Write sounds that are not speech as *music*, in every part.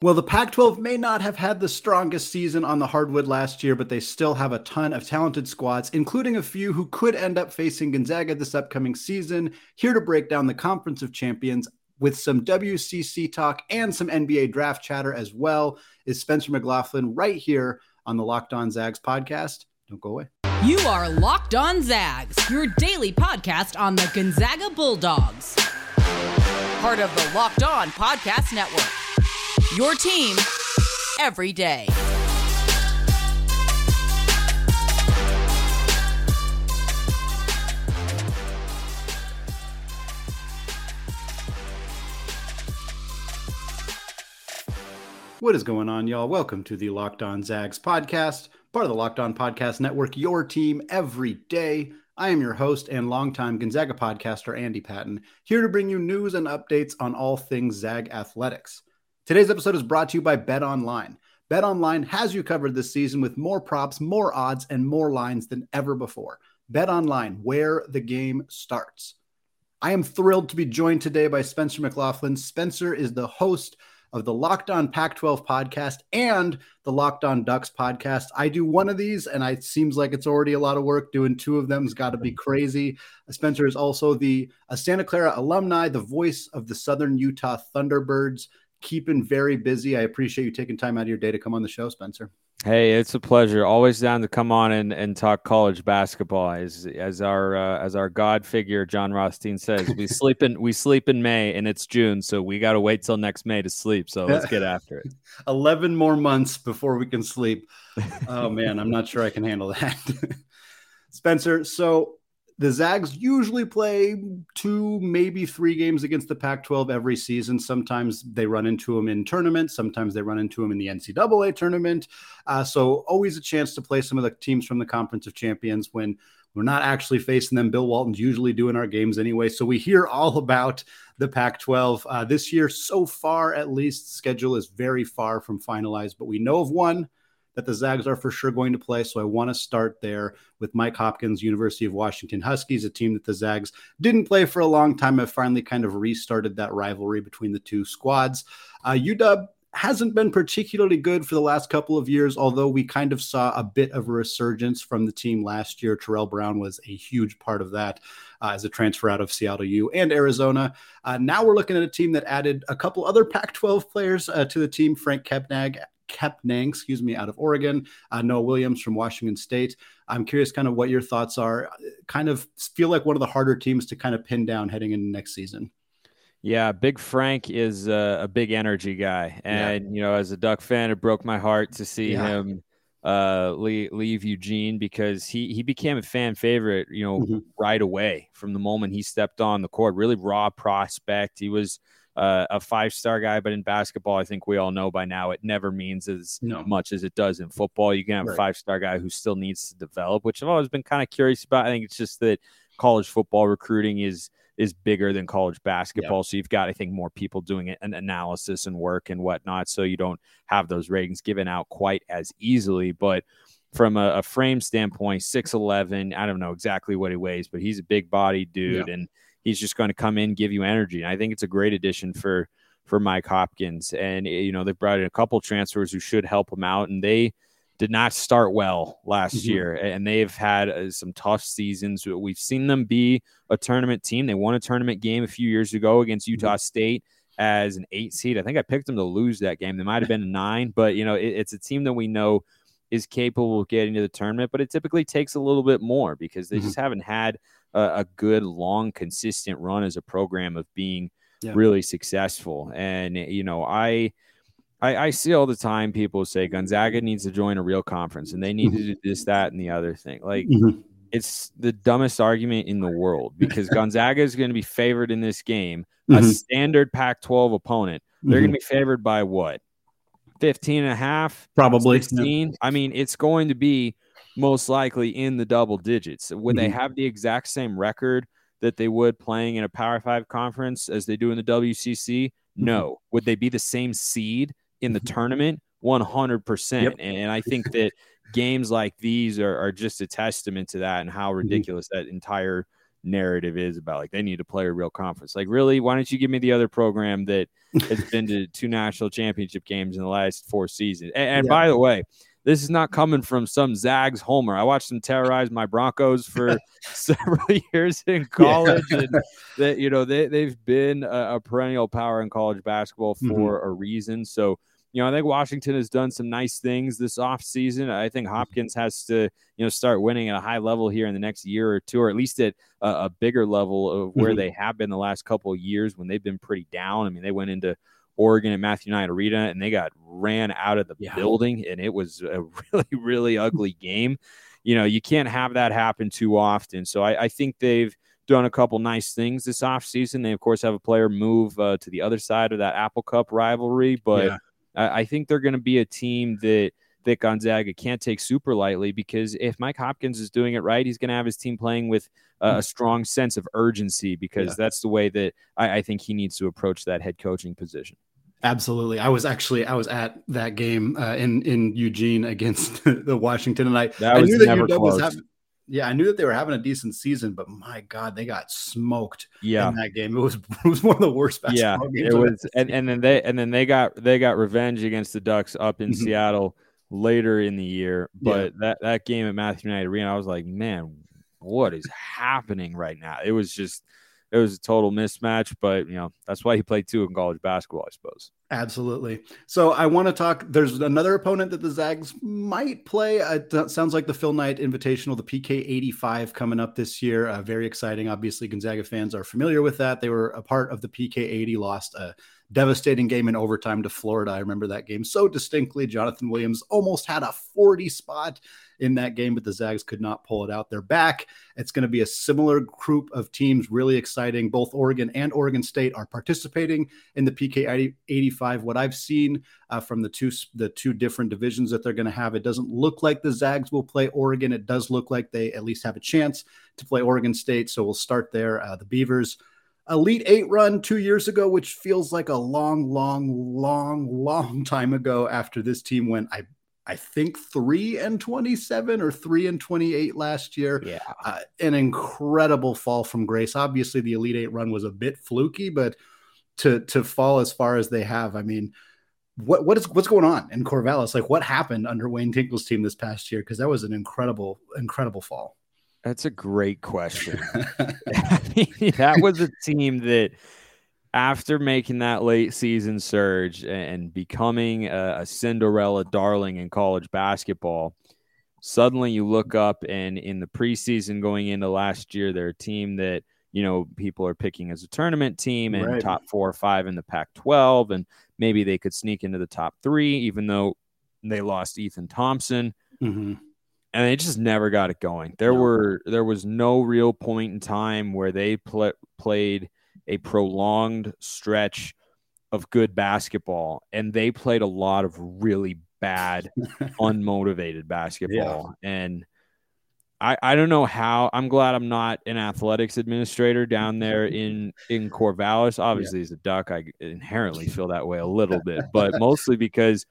Well, the Pac 12 may not have had the strongest season on the hardwood last year, but they still have a ton of talented squads, including a few who could end up facing Gonzaga this upcoming season. Here to break down the Conference of Champions with some WCC talk and some NBA draft chatter as well is Spencer McLaughlin right here on the Locked On Zags podcast. Don't go away. You are Locked On Zags, your daily podcast on the Gonzaga Bulldogs. Part of the Locked On Podcast Network. Your team every day. What is going on, y'all? Welcome to the Locked On Zags podcast, part of the Locked On Podcast Network, your team every day. I am your host and longtime Gonzaga podcaster, Andy Patton, here to bring you news and updates on all things Zag athletics. Today's episode is brought to you by Bet Online. Bet Online has you covered this season with more props, more odds, and more lines than ever before. Bet Online, where the game starts. I am thrilled to be joined today by Spencer McLaughlin. Spencer is the host of the Locked On Pac 12 podcast and the Locked On Ducks podcast. I do one of these, and it seems like it's already a lot of work. Doing two of them has got to be crazy. Spencer is also the uh, Santa Clara alumni, the voice of the Southern Utah Thunderbirds keeping very busy. I appreciate you taking time out of your day to come on the show, Spencer. Hey, it's a pleasure. Always down to come on and, and talk college basketball. As as our uh, as our god figure Jon Rothstein says, we *laughs* sleep in we sleep in May and it's June, so we got to wait till next May to sleep. So let's get *laughs* after it. Eleven more months before we can sleep. *laughs* Oh man, I'm not sure I can handle that. Spencer, so the Zags usually play two, maybe three games against the Pac 12 every season. Sometimes they run into them in tournaments, sometimes they run into them in the NCAA tournament. Uh, so, always a chance to play some of the teams from the Conference of Champions when we're not actually facing them. Bill Walton's usually doing our games anyway. So, we hear all about the Pac 12. Uh, this year, so far at least, schedule is very far from finalized, but we know of one that the Zags are for sure going to play. So I want to start there with Mike Hopkins, University of Washington Huskies, a team that the Zags didn't play for a long time. Have finally kind of restarted that rivalry between the two squads. Uh, UW hasn't been particularly good for the last couple of years, although we kind of saw a bit of a resurgence from the team last year. Terrell Brown was a huge part of that uh, as a transfer out of Seattle U and Arizona. Uh, now we're looking at a team that added a couple other Pac 12 players uh, to the team. Franck Kepnang Kepnang, excuse me, out of Oregon, uh, Noah Williams from Washington State. I'm curious, kind of what your thoughts are. Kind of feel like one of the harder teams to kind of pin down heading into next season. Yeah, Big Frank is a, a big energy guy, and yeah. you know, as a Duck fan, it broke my heart to see yeah. him uh, leave, leave, Eugene because he he became a fan favorite, you know, mm-hmm. right away from the moment he stepped on the court. Really raw prospect. He was uh, a five star guy, but in basketball, I think we all know by now it never means as no. much as it does in football. You can have right. a five star guy who still needs to develop, which I've always been kind of curious about. I think it's just that college football recruiting is is bigger than college basketball. Yep. So you've got, I think, more people doing an analysis and work and whatnot. So you don't have those ratings given out quite as easily. But from a, a frame standpoint, 6'11, I don't know exactly what he weighs, but he's a big body dude. Yep. And he's just going to come in, give you energy. And I think it's a great addition for for Mike Hopkins. And eh, you know they've brought in a couple transfers who should help him out, and they did not start well last mm-hmm. year, and they've had uh, some tough seasons. We've seen them be a tournament team. They won a tournament game a few years ago against mm-hmm. Utah mm-hmm. State as an eight seed. I think I picked them to lose that game. They might have been a nine, but you know it, it's a team that we know is capable of getting to the tournament, but it typically takes a little bit more because they mm-hmm. just haven't had a, a, good, long, consistent run as a program of being yeah. really successful. And you know, I, I, I see all the time people say Gonzaga needs to join a real conference and they need to mm-hmm. do this, that, and the other thing. Like. Mm-hmm. It's the dumbest argument in the world because Gonzaga is going to be favored in this game. Mm-hmm. A standard Pac 12 opponent. They're going to mm-hmm. be favored by what? 15 and a half, probably 16. Yeah. I mean, it's going to be most likely in the double digits. Would mm-hmm. they have the exact same record that they would playing in a Power Five conference as they do in the WCC? Mm-hmm. No. Would they be the same seed in the mm-hmm. tournament? 100%. Yep. And I think that games like these are, are, just a testament to that and how mm-hmm. ridiculous that entire narrative is about like they need to play a real conference. Like, really, why don't you give me the other program that has been to *laughs* two national championship games in the last four seasons? And, and yeah. by the way, this is not coming from some Zags homer. I watched them terrorize my Broncos for *laughs* *laughs* several years in college, yeah. and that you know they they've been a, a, perennial power in college basketball for mm-hmm. a reason. So you know, I think Washington has done some nice things this offseason. I think Hopkins has to, you know, start winning at a high level here in the next year or two, or at least at a, a bigger level of where mm-hmm. they have been the last couple of years when they've been pretty down. I mean, they went into Oregon at Matthew Knight Arena and they got ran out of the yeah. building, and it was a *laughs* really, really ugly game. You know, you can't have that happen too often. So I, I think they've done a couple nice things this offseason. They, of course, have a player move uh, to the other side of that Apple Cup rivalry, but. Yeah I, I think they're going to be a team that that Gonzaga can't take super lightly because if Mike Hopkins is doing it right, he's going to have his team playing with a, a strong sense of urgency because yeah. that's the way that I, I, think he needs to approach that head coaching position. Absolutely, I was actually I was at that game uh, in in Eugene against *laughs* the Washington, and I, that I knew that UW was yeah, I knew that they were having a decent season, but my God, they got smoked. Yeah, in that game, it was *laughs* it was one of the worst basketball yeah, games. it was, and, and then they and then they got they got revenge against the Ducks up in mm-hmm. Seattle later in the year. But yeah. that that game at Matthew Knight Arena, I was like, man, what is happening right now? It was just it was a total mismatch, but you know that's why he played two in college basketball, I suppose. Absolutely. So I want to talk. There's another opponent that the Zags might play. It sounds like the Phil Knight Invitational, the PK 85, coming up this year. Uh, very exciting. Obviously, Gonzaga fans are familiar with that. They were a part of the PK 80, lost a devastating game in overtime to Florida. I remember that game so distinctly. Johnathan Williams almost had a 40 spot in that game, but the Zags could not pull it out. They're back. It's going to be a similar group of teams, really exciting. Both Oregon and Oregon State are participating in the PK 85. What I've seen uh, from the two the two different divisions that they're going to have, it doesn't look like the Zags will play Oregon. It does look like they at least have a chance to play Oregon State. So we'll start there. Uh, the Beavers. Elite Eight run two years ago, which feels like a long, long, long, long time ago after this team went, I I think three and 27 or three and 28 last year. Yeah. Uh, an incredible fall from grace. Obviously, the Elite Eight run was a bit fluky, but to to fall as far as they have, I mean, what what is what's going on in Corvallis? Like what happened under Wayne Tinkle's team this past year? Because that was an incredible, incredible fall. That's a great question. *laughs* *laughs* that was a team that after making that late season surge and becoming a, a, Cinderella darling in college basketball, suddenly you look up and in the preseason going into last year, they're a team that you know people are picking as a tournament team and right. top four or five in the Pac-12, and maybe they could sneak into the top three, even though they lost Ethan Thompson. Mm-hmm. And they just never got it going. There were there was no real point in time where they pl- played a prolonged stretch of good basketball, and they played a lot of really bad, *laughs* unmotivated basketball. Yeah. And I, I don't know how. I'm glad I'm not an athletics administrator down there in in Corvallis. Obviously, yeah. as a duck, I inherently feel that way a little bit, but *laughs* mostly because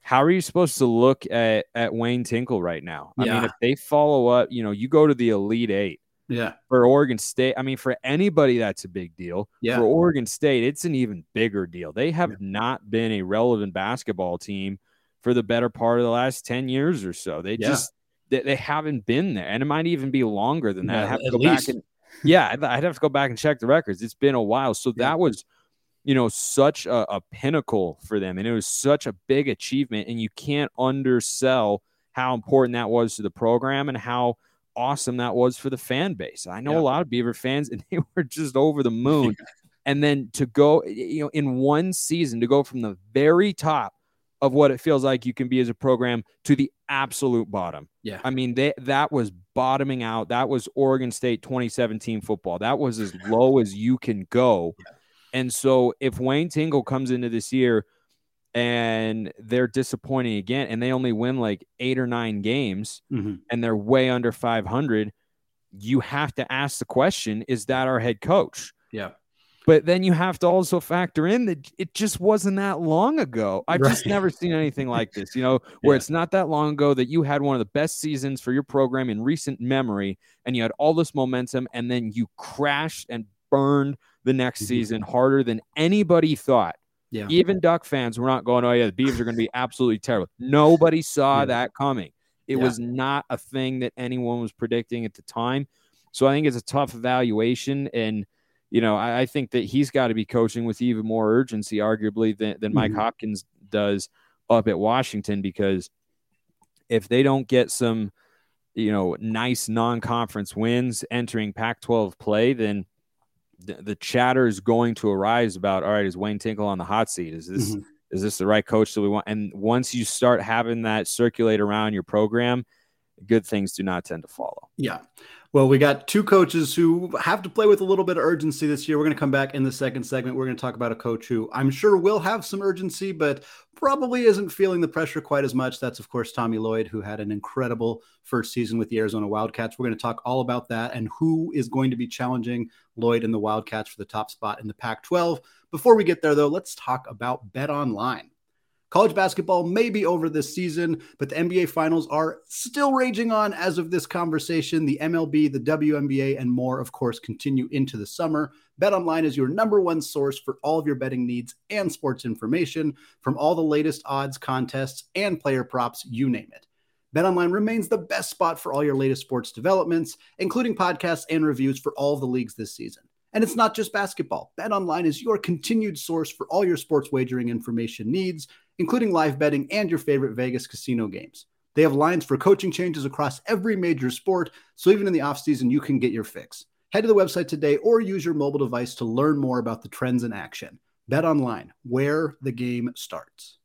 how are you supposed to look at at Wayne Tinkle right now? I yeah. mean, if they follow up, you know, you go to the Elite Eight yeah. For Oregon State, I mean, for anybody, that's a big deal. Yeah. For Oregon State, it's an even bigger deal. They have yeah. not been a relevant basketball team for the better part of the last 10 years or so. They yeah. just, they, they, haven't been there. And it might even be longer than that. Yeah, I have to go least. back and, *laughs* yeah, I'd have to go back and check the records. It's been a while. So that was, you know, such a, a pinnacle for them. And it was such a big achievement. And you can't undersell how important that was to the program and how, awesome that was for the fan base. I know yeah. a lot of Beaver fans, *laughs* and they were just over the moon. and then to go, you know, in one season, to go from the very top of what it feels like you can be as a program to the absolute bottom. Yeah. I mean, they, that was bottoming out. That was Oregon State 2017 football. That was as low as you can go. Yeah. And so if Wayne Tinkle comes into this year and they're disappointing again and they only win like eight or nine games mm-hmm. and they're way under 500 you have to ask the question is that our head coach yeah But then you have to also factor in that it just wasn't that long ago. I've right. just never seen anything like this, you know, *laughs* where yeah. it's not that long ago that you had one of the best seasons for your program in recent memory and you had all this momentum and then you crashed and burned the next mm-hmm. season harder than anybody thought. Yeah. Even Duck fans were not going, oh, yeah, the Beavs are going to be absolutely terrible. Nobody saw yeah. that coming. It yeah. was not a thing that anyone was predicting at the time. So I think it's a tough evaluation. And, you know, I, I think that he's got to be coaching with even more urgency, arguably, than, than Mike mm-hmm. Hopkins does up at Washington, because if they don't get some, you know, nice non conference wins entering Pac 12 play, then the, the, chatter is going to arise about all right, is Wayne Tinkle on the hot seat? Is this mm-hmm. is this the right coach that we want? And once you start having that circulate around your program, good things do not tend to follow. Yeah. Well, we got two coaches who have to play with a little bit of urgency this year. We're going to come back in the second segment. We're going to talk about a coach who I'm sure will have some urgency, but probably isn't feeling the pressure quite as much. That's, of course, Tommy Lloyd, who had an incredible first season with the Arizona Wildcats. We're going to talk all about that and who is going to be challenging Lloyd and the Wildcats for the top spot in the Pac 12. Before we get there, though, let's talk about Bet Online. College basketball may be over this season, but the NBA finals are still raging on as of this conversation. The MLB, the WNBA, and more, of course, continue into the summer. BetOnline is your number one source for all of your betting needs and sports information from all the latest odds, contests, and player props, you name it. BetOnline remains the best spot for all your latest sports developments, including podcasts and reviews for all the leagues this season. And it's not just basketball. BetOnline is your continued source for all your sports wagering information needs including live betting and your favorite Vegas casino games. They have lines for coaching changes across every major sport, so even in the offseason, you can get your fix. Head to the website today or use your mobile device to learn more about the trends in action. Bet online, where the game starts.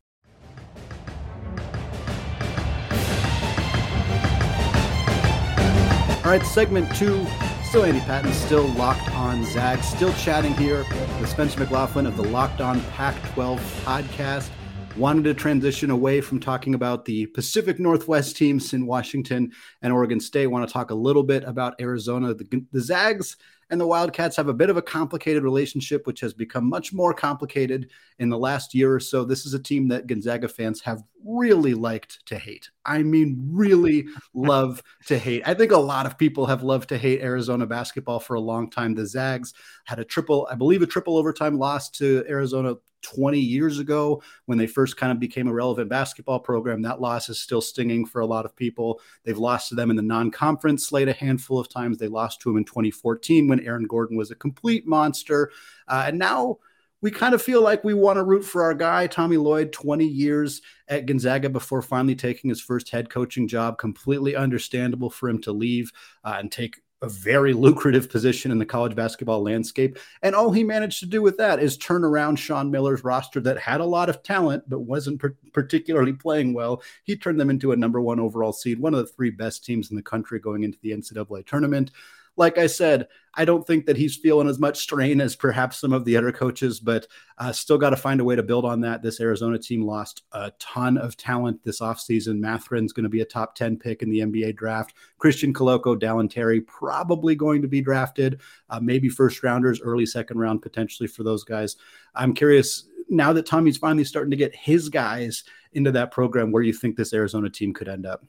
All right, segment two. Still Andy Patton, still locked on Zag, still chatting here with Spencer McLaughlin of the Locked On Pac 12 podcast wanted to transition away from talking about the Pacific Northwest teams in Washington and Oregon State. Want to talk a little bit about Arizona. The, the Zags and the Wildcats have a bit of a complicated relationship, which has become much more complicated in the last year or so. This is a team that Gonzaga fans have really liked to hate. I mean, really *laughs* love to hate. I think a lot of people have loved to hate Arizona basketball for a long time. The Zags had a triple, I believe, a triple overtime loss to Arizona 20 years ago when they first kind of became a relevant basketball program. That loss is still stinging for a lot of people. They've lost to them in the non conference slate a handful of times. They lost to them in 2014 when Aaron Gordon was a complete monster. Uh, and now, we kind of feel like we want to root for our guy, Tommy Lloyd, 20 years at Gonzaga before finally taking his first head coaching job. Completely understandable for him to leave uh, and take a very *laughs* lucrative position in the college basketball landscape. And all he managed to do with that is turn around Sean Miller's roster that had a lot of talent, but wasn't per- particularly playing well. He turned them into a number one overall seed, one of the three best teams in the country going into the NCAA tournament like I said, I don't think that he's feeling as much strain as perhaps some of the other coaches, but uh, still got to find a way to build on that. This Arizona team lost a ton of talent this offseason. Mathurin's going to be a top 10 pick in the NBA draft. Christian Koloko, Dalen Terry probably going to be drafted, uh, maybe first rounders, early second round potentially for those guys. I'm curious now that Tommy's finally starting to get his guys into that program, where you think this Arizona team could end up.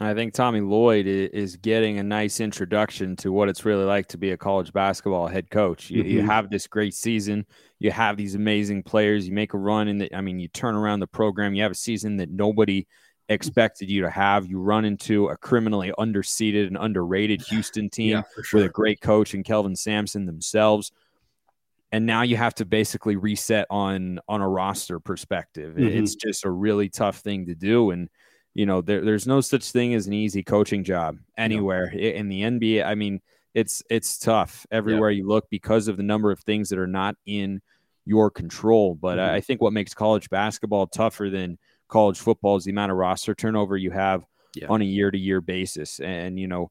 I think Tommy Lloyd is getting a nice introduction to what it's really like to be a college basketball head coach. You, mm-hmm. you, have this great season, you have these amazing players, you make a run, in the I mean, you turn around the program. You have a season that nobody expected you to have. You run into a criminally underseeded and underrated *sighs* Houston team yeah, sure. with a great coach and Kelvin Sampson themselves. And now you have to basically reset on on a roster perspective. Mm-hmm. It's just a really tough thing to do, and you know, there, there's no such thing as an easy coaching job anywhere in the NBA. I mean, it's it's tough everywhere you look because of the number of things that are not in your control. But mm-hmm. I think what makes college basketball tougher than college football is the amount of roster turnover you have yeah. on a year to year basis. And you know,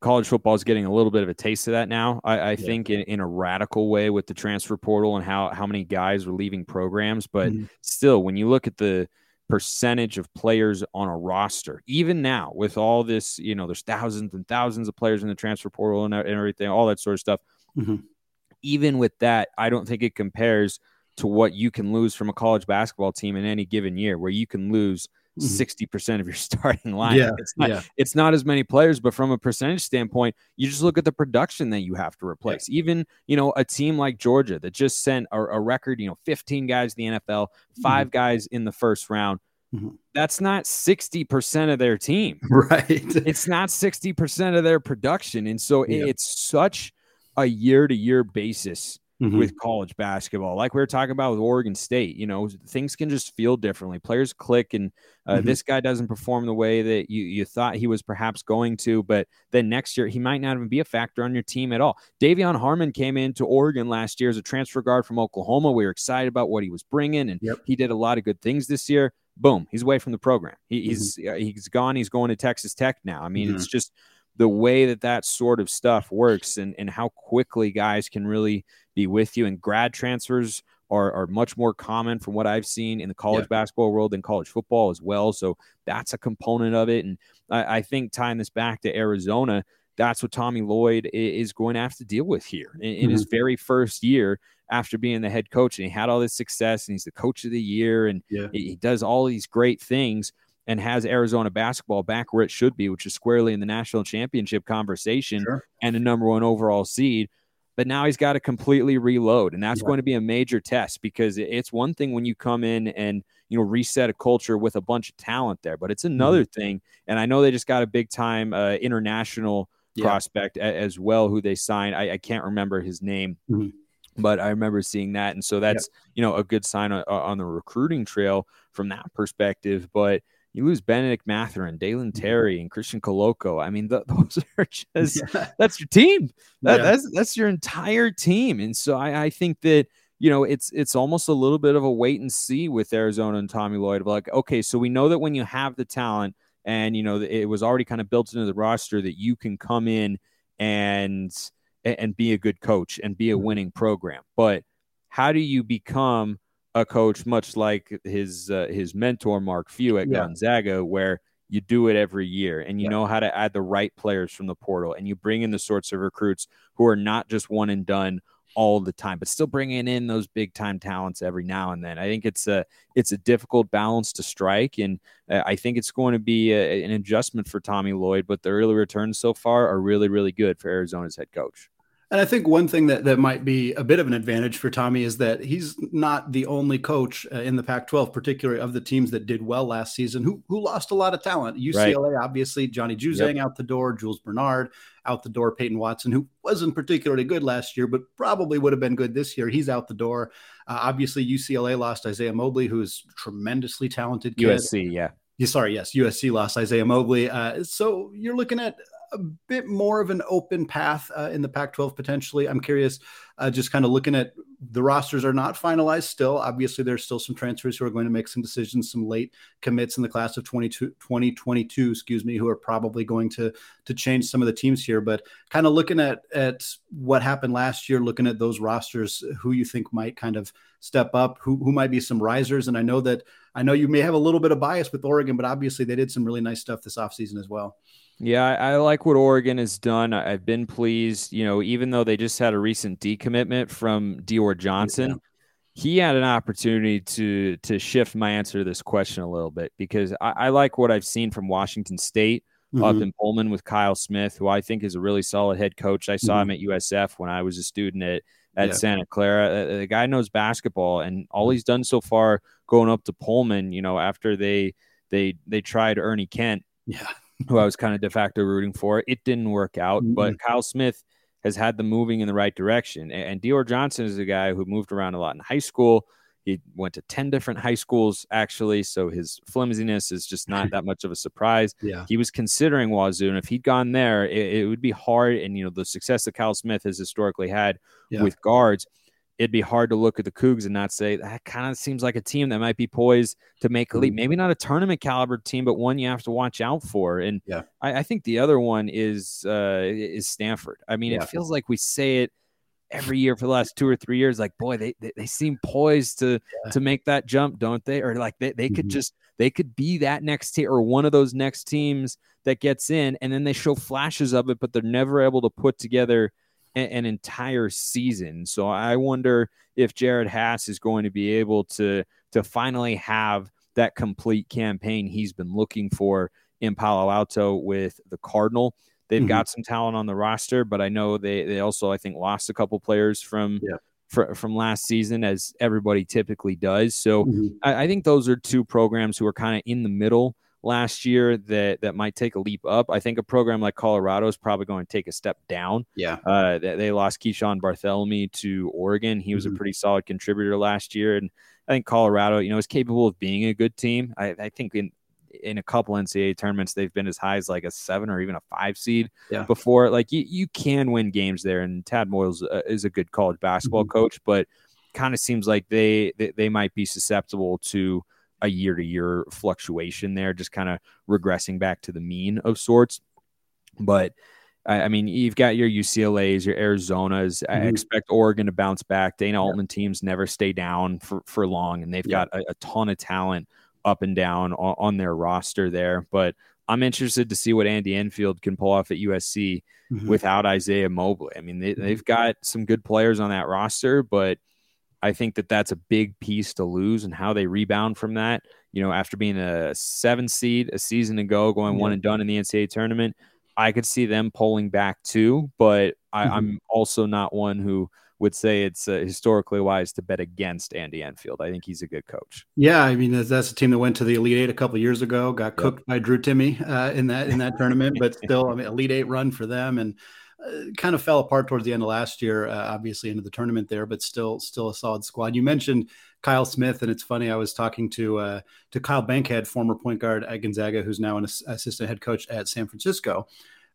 college football is getting a little bit of a taste of that now. I, I yeah. think in, in, a radical way with the transfer portal and how how many guys are leaving programs. But mm-hmm. still, when you look at the percentage of players on a roster. Even now, with all this, you know, there's thousands and thousands of players in the transfer portal and, everything, all that sort of stuff. Mm-hmm. even with that, I don't think it compares to what you can lose from a college basketball team in any given year, where you can lose mm-hmm. 60 percent of your *laughs* starting line. Yeah, it's not yeah. it's not as many players, but from a percentage standpoint, you just look at the production that you have to replace. Yeah. Even you know a team like Georgia that just sent a, a record, you know, 15 guys to the NFL, 5 mm-hmm. guys in the first round. Mm-hmm. That's not 60% of their team. *laughs* Right. It's not 60% of their production. And so yeah. it's such a year to year basis mm-hmm. with college basketball. Like we were talking about with Oregon State, you know, things can just feel differently. Players click, and uh, mm-hmm. this guy doesn't perform the way that you, you thought he was perhaps going to. But then next year, he might not even be a factor on your team at all. De'Vion Harmon came into Oregon last year as a transfer guard from Oklahoma. We were excited about what he was bringing, and yep. he did a lot of good things this year. Boom, he's away from the program. He, he's mm-hmm. uh, he's gone. He's going to Texas Tech now. I mean, it's mm-hmm. just the way that that sort of stuff works and, and how quickly guys can really be with you. And grad transfers are, are much more common from what I've seen in the college yeah. basketball world than college football as well. So that's a component of it. And I, I, think tying this back to Arizona, that's what Tommy Lloyd is going to have to deal with here in, in mm-hmm. his very first year after being the head coach. And he had all this success and he's the coach of the year and yeah. he does all these great things and has Arizona basketball back where it should be, which is squarely in the national championship conversation sure. and the number one overall seed but now he's got to completely reload and that's yeah. going to be a major test because it's one thing when you come in and you know reset a culture with a bunch of talent there but it's another mm-hmm. thing and i know they just got a big time uh, international yeah. prospect as well who they signed I, I can't remember his name mm-hmm. but i remember seeing that and so that's you know a good sign on, on the recruiting trail from that perspective but you lose Benedict Mathurin, Dalen. Terry, and Christian Koloko. I mean, the, *laughs* those are just *laughs* yeah. that's your team. That, yeah. That's that's your entire team. And so I, I think that you know it's it's almost a little bit of a wait and see with Arizona and Tommy Lloyd. Of like, okay, so we know that when you have the talent, and you know it was already kind of built into the roster that you can come in and and be a good coach and be a mm-hmm. winning program. But how do you become a coach much like his uh, his mentor Mark Few at yeah. Gonzaga, where you do it every year and you yeah. know how to add the right players from the portal and you bring in the sorts of recruits who are not just one and done all the time, but still bringing in those big time talents every now and then. I think it's a it's a difficult balance to strike, and uh, I think it's going to be a, an adjustment for Tommy Lloyd. But the early returns so far are really really good for Arizona's head coach. And I think one thing that, that might be a bit of an advantage for Tommy is that he's not the only coach uh, in the Pac 12, particularly of the teams that did well last season, who, who lost a lot of talent. UCLA, right. obviously, Johnny Juzang yep. out the door, Jules Bernard out the door, Peyton Watson, who wasn't particularly good last year, but probably would have been good this year. He's out the door. Uh, obviously, UCLA lost Isaiah Mobley, who is tremendously talented. Kid. USC, yeah. Yeah, sorry, yes, USC lost Isaiah Mobley. Uh, so you're looking at a bit more of an open path uh, in the Pac 12 potentially. I'm curious, uh, just kind of looking at the rosters are not finalized still. Obviously, there's still some transfers who are going to make some decisions, some late commits in the class of 2022, excuse me, who are probably going to to change some of the teams here. But kind of looking at at what happened last year, looking at those rosters, who you think might kind of step up, who who might be some risers. And I know that I know you may have a little bit of bias with Oregon, but obviously they did some really nice stuff this offseason as well. Yeah, I, I, like what Oregon has done. I, have been pleased. You know, even though they just had a recent decommitment from Dior Johnson, yeah. he had an opportunity to to shift my answer to this question a little bit because I, I like what I've seen from Washington State mm-hmm. up in Pullman with Kyle Smith, who I think is a really solid head coach. I saw mm-hmm. him at USF when I was a student at at yeah. Santa Clara. The guy knows basketball, and all he's done so far going up to Pullman, you know, after they they they tried Ernie Kent. Yeah who I was kind of de facto rooting for. It didn't work out, mm-hmm. but Kyle Smith has had them moving in the right direction. And Dior Johnson is a guy who moved around a lot in high school. He went to 10 different high schools, actually. So his flimsiness is just not *laughs* that much of a surprise. Yeah. He was considering Wazoo. And if he'd gone there, it, it would be hard. And, you know, the success that Kyle Smith has historically had yeah. with guards – it'd be hard to look at the Cougs and not say that kind of seems like a team that might be poised to make a leap. Mm-hmm. Maybe not a tournament caliber team, but one you have to watch out for. And yeah. I, I think the other one is uh, is Stanford. I mean, yeah. it feels like we say it every year for the last two or three years. Like, boy, they they, they seem poised to yeah. to make that jump, don't they? Or like they, they mm-hmm. could just they could be that next team or one of those next teams that gets in, and then they show flashes of it, but they're never able to put together an, entire season. So I wonder if Jerod Haase is going to be able to to finally have that complete campaign he's been looking for in Palo Alto with the Cardinal. They've mm-hmm. got some talent on the roster, but I know they they also I think lost a couple players from yeah. fr- from last season, as everybody typically does. So mm-hmm. I, I, think those are two programs who are kind of in the middle last year that that might take a leap up. I think a program like Colorado is probably going to take a step down. Yeah, uh, they, they lost Keeshawn Barthelemy to Oregon. He was mm-hmm. a pretty solid contributor last year, and I think Colorado, you know, is capable of being a good team. I, I think in in a couple NCAA tournaments, they've been as high as like a seven or even a five seed yeah. before. Like you, you can win games there, and Tad Boyle uh, is a good college basketball mm-hmm. coach, but kind of seems like they, they they might be susceptible to a year to year fluctuation there, just kind of regressing back to the mean of sorts. But I, I mean, you've got your UCLA's, your Arizona's. Mm-hmm. I expect Oregon to bounce back. Dana yeah. Altman teams never stay down for, for long, and they've yeah. got a, a ton of talent up and down on, on their roster there. But I'm interested to see what Andy Enfield can pull off at USC mm-hmm. without Isaiah Mobley. I mean, they, mm-hmm. they've got some good players on that roster, but I think that that's a big piece to lose and how they rebound from that. You know, after being a seven seed a season ago, going yeah. one and done in the NCAA tournament, I could see them pulling back too. But I, am mm-hmm. also not one who would say it's uh, historically wise to bet against Andy Enfield. I think he's a good coach. Yeah, I mean that's, that's a team that went to the Elite Eight a couple years ago, got yep. cooked by Drew Timme uh, in that in that tournament, but *laughs* still, I mean, Elite Eight run for them and. Kind of fell apart towards the end of last year, uh, obviously into the tournament there, but still, still a solid squad. You mentioned Kyle Smith, and it's funny. I was talking to uh, to Kyle Bankhead, former point guard at Gonzaga, who's now an assistant head coach at San Francisco,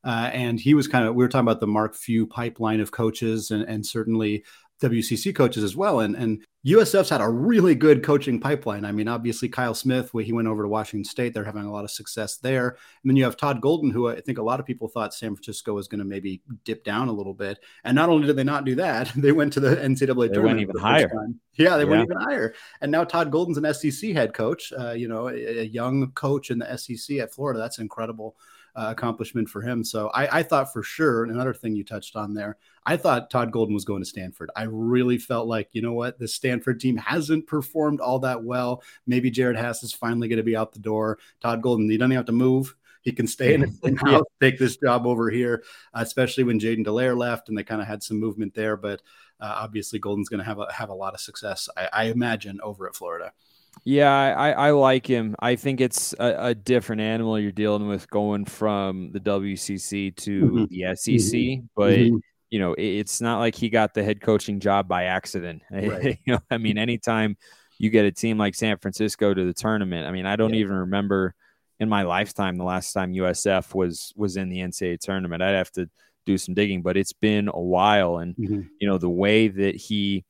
uh, and he was kind of, we were talking about the Mark Few pipeline of coaches and, and certainly WCC coaches as well. And, and USF's had a really good coaching pipeline. I mean, obviously, Kyle Smith, where he went over to Washington State, they're having a lot of success there. And then you have Todd Golden, who I think a lot of people thought San Francisco was going to maybe dip down a little bit. And not only did they not do that, *laughs* they went to the NCAA they tournament. Went even higher. Yeah, they yeah. went even higher. And now Todd Golden's an SEC head coach, uh, you know, a, a young coach in the SEC at Florida. That's incredible uh, accomplishment for him. So I, I, thought for sure, another thing you touched on there, I thought Todd Golden was going to Stanford. I really felt like, you know what, the Stanford team hasn't performed all that well. Maybe Jerod Haase is finally going to be out the door. Todd Golden, he doesn't have to move. He can stay in his *laughs* house, yeah. take this job over here, especially when Jaiden Delaire left and they kind of had some movement there. But uh, obviously, Golden's going to have a, have a lot of success, I, I imagine, over at Florida. Yeah, I, I like him. I think it's a, a, different animal you're dealing with going from the WCC to mm-hmm. the SEC, mm-hmm. but mm-hmm. you know it's not like he got the head coaching job by accident. *laughs* Right. you know, I mean, anytime you get a team like San Francisco to the tournament, I mean, I don't yeah. even remember in my lifetime the last time USF was was in the NCAA tournament. I'd have to do some digging, but it's been a while, and mm-hmm. you know the way that he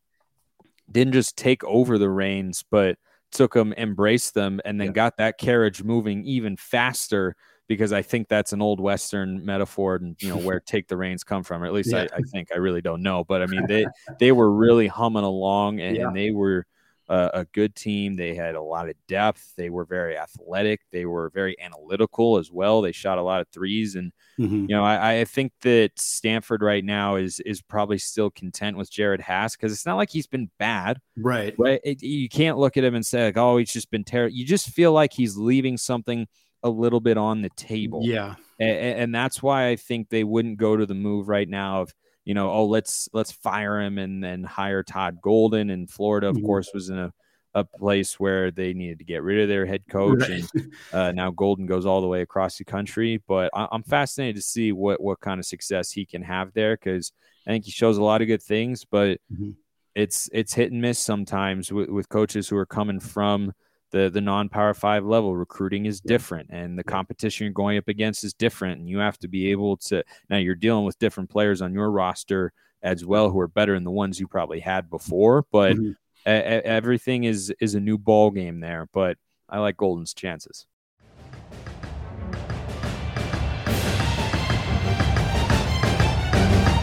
didn't just take over the reins, but took them, embraced them, and then yeah. got that carriage moving even faster because I think that's an old Western metaphor and you know where *laughs* take the reins come from. Or at least yeah. I, I, think I really don't know, but I mean they *laughs* they were really humming along and, yeah. and they were uh, a good team. They had a lot of depth. They were very athletic. They were very analytical as well. They shot a lot of threes, and mm-hmm. you know I, I, think that Stanford right now is is probably still content with Jerod Haase because it's not like he's been bad, right? Right? It, you can't look at him and say like, oh, he's just been terrible. You just feel like he's leaving something a little bit on the table. Yeah, and, and that's why I think they wouldn't go to the move right now of you know, oh let's let's fire him and then hire Todd Golden. And Florida, of mm-hmm. course, was in a, a place where they needed to get rid of their head coach, right. and *laughs* uh, now Golden goes all the way across the country. But I, am fascinated to see what what kind of success he can have there because I think he shows a lot of good things, but mm-hmm. it's it's hit and miss sometimes with, with coaches who are coming from the the non power five level recruiting is different and the competition you're going up against is different and you have to be able to now you're dealing with different players on your roster as well who are better than the ones you probably had before but mm-hmm. a- a- everything is is a new ball game there but i like golden's chances.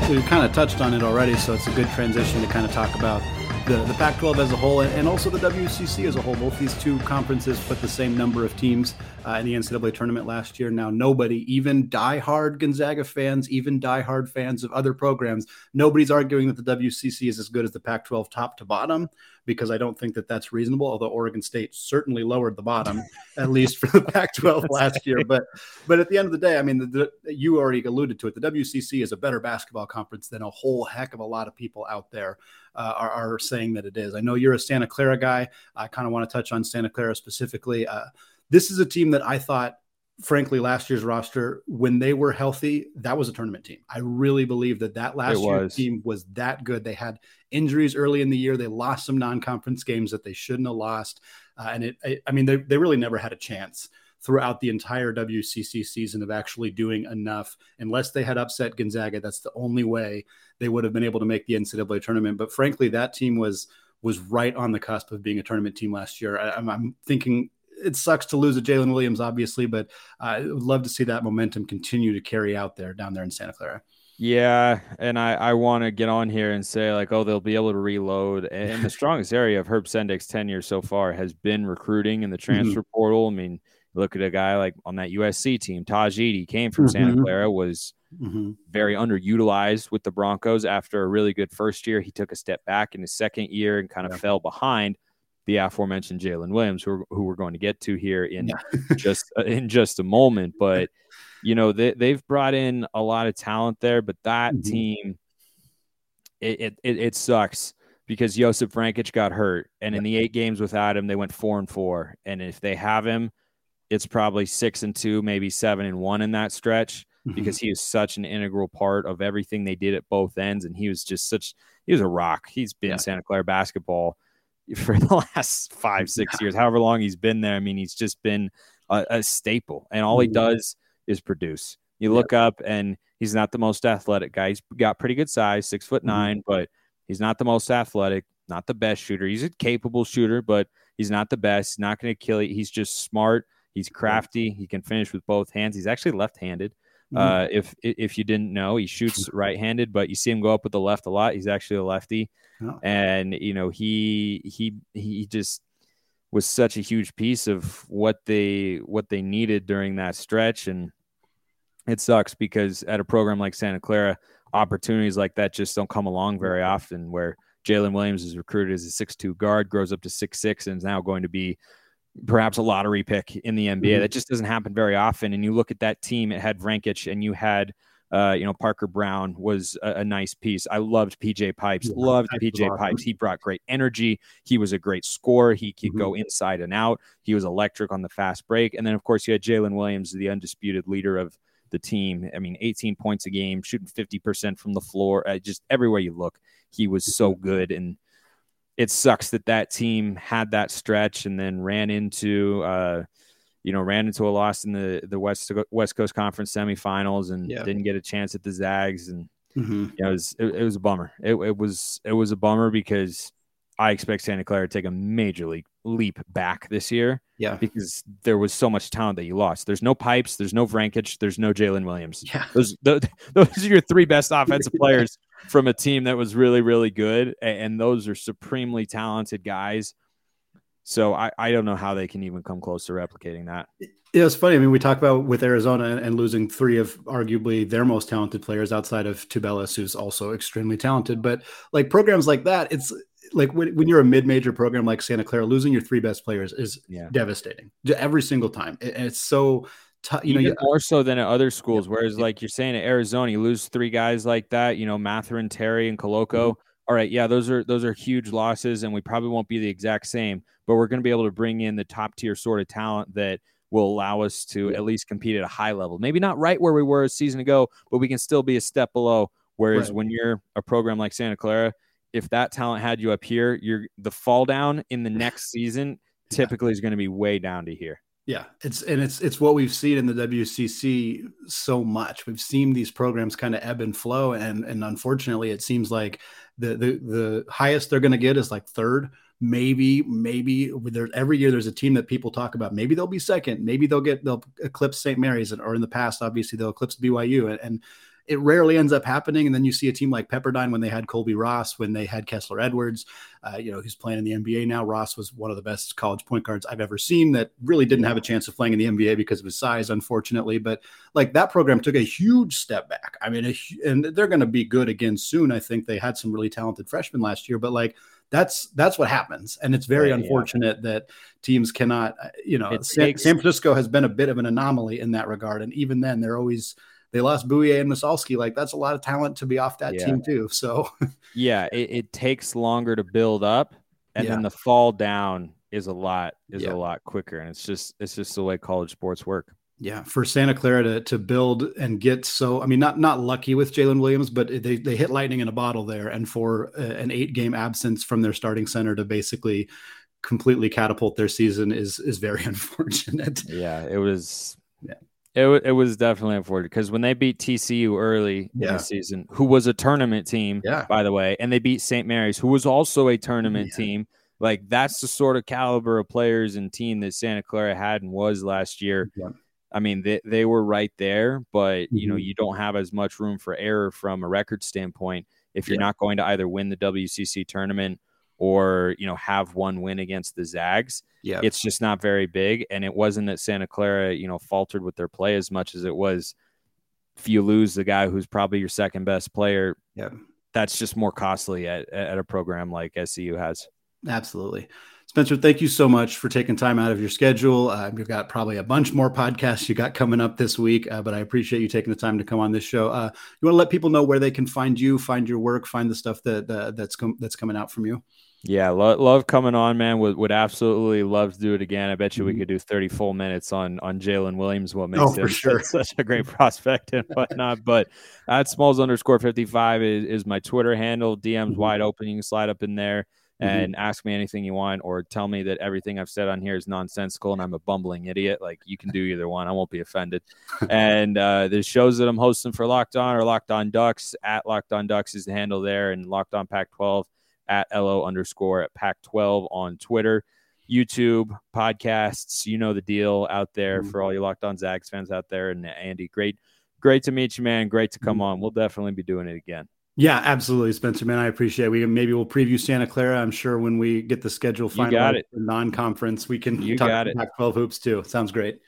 We've kind of touched on it already so it's a good transition to kind of talk about the, the Pac 12 as a whole and also the WCC as a whole. Both these two conferences put the same number of teams uh, in the NCAA tournament last year. Now, nobody, even diehard Gonzaga fans, even diehard fans of other programs, nobody's arguing that the WCC is as good as the Pac 12 top to bottom because I don't think that that's reasonable. Although Oregon State certainly lowered the bottom, at least for the *laughs* Pac-12 *laughs* last year. But but at the end of the day, I mean, the, the, you already alluded to it. The WCC is a better basketball conference than a whole heck of a lot of people out there uh, are, are, saying that it is. I know you're a Santa Clara guy. I kind of want to touch on Santa Clara specifically. Uh, this is a team that I thought frankly, last year's roster, when they were healthy, that was a tournament team. I really believe that that last year's team was that good. They had injuries early in the year. They lost some non-conference games that they shouldn't have lost, uh, and it. I, I mean, they they really never had a chance throughout the entire WCC season of actually doing enough. Unless they had upset Gonzaga, that's the only way they would have been able to make the NCAA tournament. But frankly, that team was was right on the cusp of being a tournament team last year. I, am thinking it sucks to lose a Jalen Williams, obviously, but I would love to see that momentum continue to carry out there down there in Santa Clara. Yeah, and I, I want to get on here and say like, oh, they'll be able to reload. And the *laughs* strongest area of Herb Sendek's tenure so far has been recruiting in the mm-hmm. transfer mm-hmm. portal. I mean, look at a guy like on that USC team, Eaddy came from mm-hmm. Santa Clara, was mm-hmm. very underutilized with the Broncos after a really good first year. He took a step back in his second year and kind of yeah. fell behind the aforementioned Jalen Williams, who, who we're going to get to here in yeah. *laughs* just uh, in just a moment. But you know they they've brought in a lot of talent there, but that mm-hmm. team, it, it, it it sucks because Josip Vrankic got hurt, and in the eight games without him, they went four and four. And if they have him, it's probably six and two, maybe seven and one in that stretch. Mm-hmm. Because he is such an integral part of everything they did at both ends, and he was just such he was a rock. He's been yeah. Santa Clara basketball for *laughs* the last five, six years, however long he's been there. I mean, he's just been a, a staple, and all he mm-hmm. does is produce. You look up, and he's not the most athletic guy. He's got pretty good size, six foot mm-hmm. 9 mm-hmm. but he's not the most athletic, not the best shooter. He's a capable shooter, but he's not the best. He's not going to kill you. He's just smart. He's crafty. He can finish with both hands. He's actually left-handed. Mm-hmm. Uh, if if you didn't know, he shoots *laughs* right-handed, but you see him go up with the left a lot. He's actually a lefty, oh. and you know he he he just was such a huge piece of what they what they needed during that stretch, and it sucks because at a program like Santa Clara, opportunities like that just don't come along very often. Where Jalen Williams is recruited as a six-two guard, grows up to six-six, and is now going to be perhaps a lottery pick in the NBA. Mm-hmm. That just doesn't happen very often. And you look at that team; it had Vrankic, and you had. Uh, you know, Parker Braun was a, a, nice piece. I loved PJ Pipes, yeah, loved PJ awesome. Pipes. He brought great energy. He was a great scorer. He could mm-hmm. go inside and out. He was electric on the fast break. And then, of course, you had Jalen Williams, the undisputed leader of the team. I mean, 18 points a game, shooting 50% from the floor. Uh, just everywhere you look, he was so mm-hmm. good. And it sucks that that team had that stretch and then ran into uh, you know ran into a loss in the the west west coast conference semifinals and yeah. didn't get a chance at the zags and mm-hmm. you know, it was it, it was a bummer it, it was it was a bummer because i expect santa clara to take a major league leap back this year yeah because there was so much talent that you lost there's no pipes there's no Vrankic, there's no Jalen williams yeah those, those, *laughs* those are your three best offensive *laughs* players from a team that was really, really good. And those are supremely talented guys. So I, I don't know how they can even come close to replicating that. Yeah, it's funny. I mean, we talk about with Arizona and losing three of arguably their most talented players outside of Tubelis, who's also extremely talented. But like programs like that, it's like when, when you're a mid-major program like Santa Clara, losing your three best players is yeah. devastating every single time. It, it's so T- you Even know, more so than at other schools. Yeah. Whereas, like you're saying at Arizona, you lose three guys like that. You know, Mathurin, Terry, and Koloko. Mm-hmm. All right, yeah, those are those are huge losses, and we probably won't be the exact same. But we're going to be able to bring in the top tier sort of talent that will allow us to yeah. at least compete at a high level. Maybe not right where we were a season ago, but we can still be a step below. Whereas right. when you're a program like Santa Clara, if that talent had you up here, you're the fall down in the *laughs* next season typically yeah. is going to be way down to here. Yeah, it's and it's it's what we've seen in the WCC so much. We've seen these programs kind of ebb and flow, and and unfortunately, it seems like the the the highest they're going to get is like third. Maybe maybe there every year there's a team that people talk about. Maybe they'll be second. Maybe they'll get they'll eclipse St. Mary's, or in the past, obviously they'll eclipse BYU, and, and it rarely ends up happening. And then you see a team like Pepperdine when they had Colby Ross, when they had Kessler Edwards, uh, you know, who's playing in the NBA now. Ross was one of the best college point guards I've ever seen that really didn't have a chance of playing in the NBA because of his size, unfortunately. But like that program took a huge step back. I mean, a, and they're going to be good again soon. I think they had some really talented freshmen last year, but like that's that's what happens and it's very unfortunate yeah. that teams cannot uh, you know San. San, Francisco has been a bit of an anomaly in that regard and even then they're always they lost Bouyea and Massalski like that's a lot of talent to be off that yeah. team too so *laughs* yeah it, it, takes longer to build up and yeah. then the fall down is a lot is a lot quicker and it's just it's just the way college sports work yeah, for Santa Clara to to build and get so I mean not not lucky with Jalen Williams, but they they hit lightning in a bottle there, and for uh, an eight game absence from their starting center to basically completely catapult their season is is very *laughs* unfortunate. Yeah, it was. Yeah. It, it was definitely unfortunate because when they beat TCU early yeah. in the season, who was a tournament team, yeah. by the way, and they beat St. Mary's, who was also a tournament yeah. team, like that's the sort of caliber of players and team that Santa Clara had and was last year. Yeah. I mean, they, they were right there, but mm-hmm. you know, mm-hmm. you don't have as much room for error from a record standpoint if you're not going to either win the WCC tournament or you know have one win against the Zags. Yeah, it's just not very big, and it wasn't that Santa Clara you know faltered with their play as much as it was. If you lose the guy who's probably your second best player, yeah, that's just more costly at, at a program like SCU has. Absolutely. Spencer, thank you so much for taking time out of your schedule. Uh, you've got probably a bunch more podcasts you got coming up this week, uh, but I appreciate you taking the time to come on this show. Uh, you want to let people know where they can find you, find your work, find the stuff that that's com- that's coming out from you. Yeah, lo- love coming on, man. Would would absolutely love to do it again. I bet you we mm-hmm. could do thirty full minutes on on Jalen Williams. What makes oh, him *laughs* sure. such a great prospect and whatnot. but at Smalls underscore fifty five is, is my Twitter handle. DMs mm-hmm. wide open. You can slide up in there. Mm-hmm. and mm-hmm. ask me anything you want or tell me that everything I've said on here is nonsensical and I'm a bumbling idiot. Like you can do either one. I won't be offended. and uh, the shows that I'm hosting for Locked On or Locked On Ducks at Locked On Ducks is the handle there and Locked On Pac 12 at LO underscore at Pac 12 on Twitter. YouTube podcasts, you know the deal out there mm-hmm. for all you Locked On Zags fans out there. And Andy, great, great to meet you, man. Great to come mm-hmm. on. We'll definitely be doing it again. Yeah, absolutely, Spencer. Man, I appreciate. It. We maybe we'll preview Santa Clara. I'm sure when we get the schedule finalized non-conference, we can you talk got it. Pac-12 hoops too. Sounds great.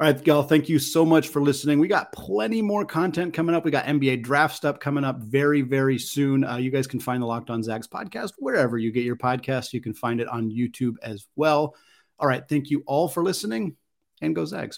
All right, y'all. Thank you so much for listening. We got plenty more content coming up. We got NBA draft stuff coming up very, very soon. Uh, you guys can find the Locked On Zags podcast wherever you get your podcast. You can find it on YouTube as well. All right. Thank you all for listening, and go Zags.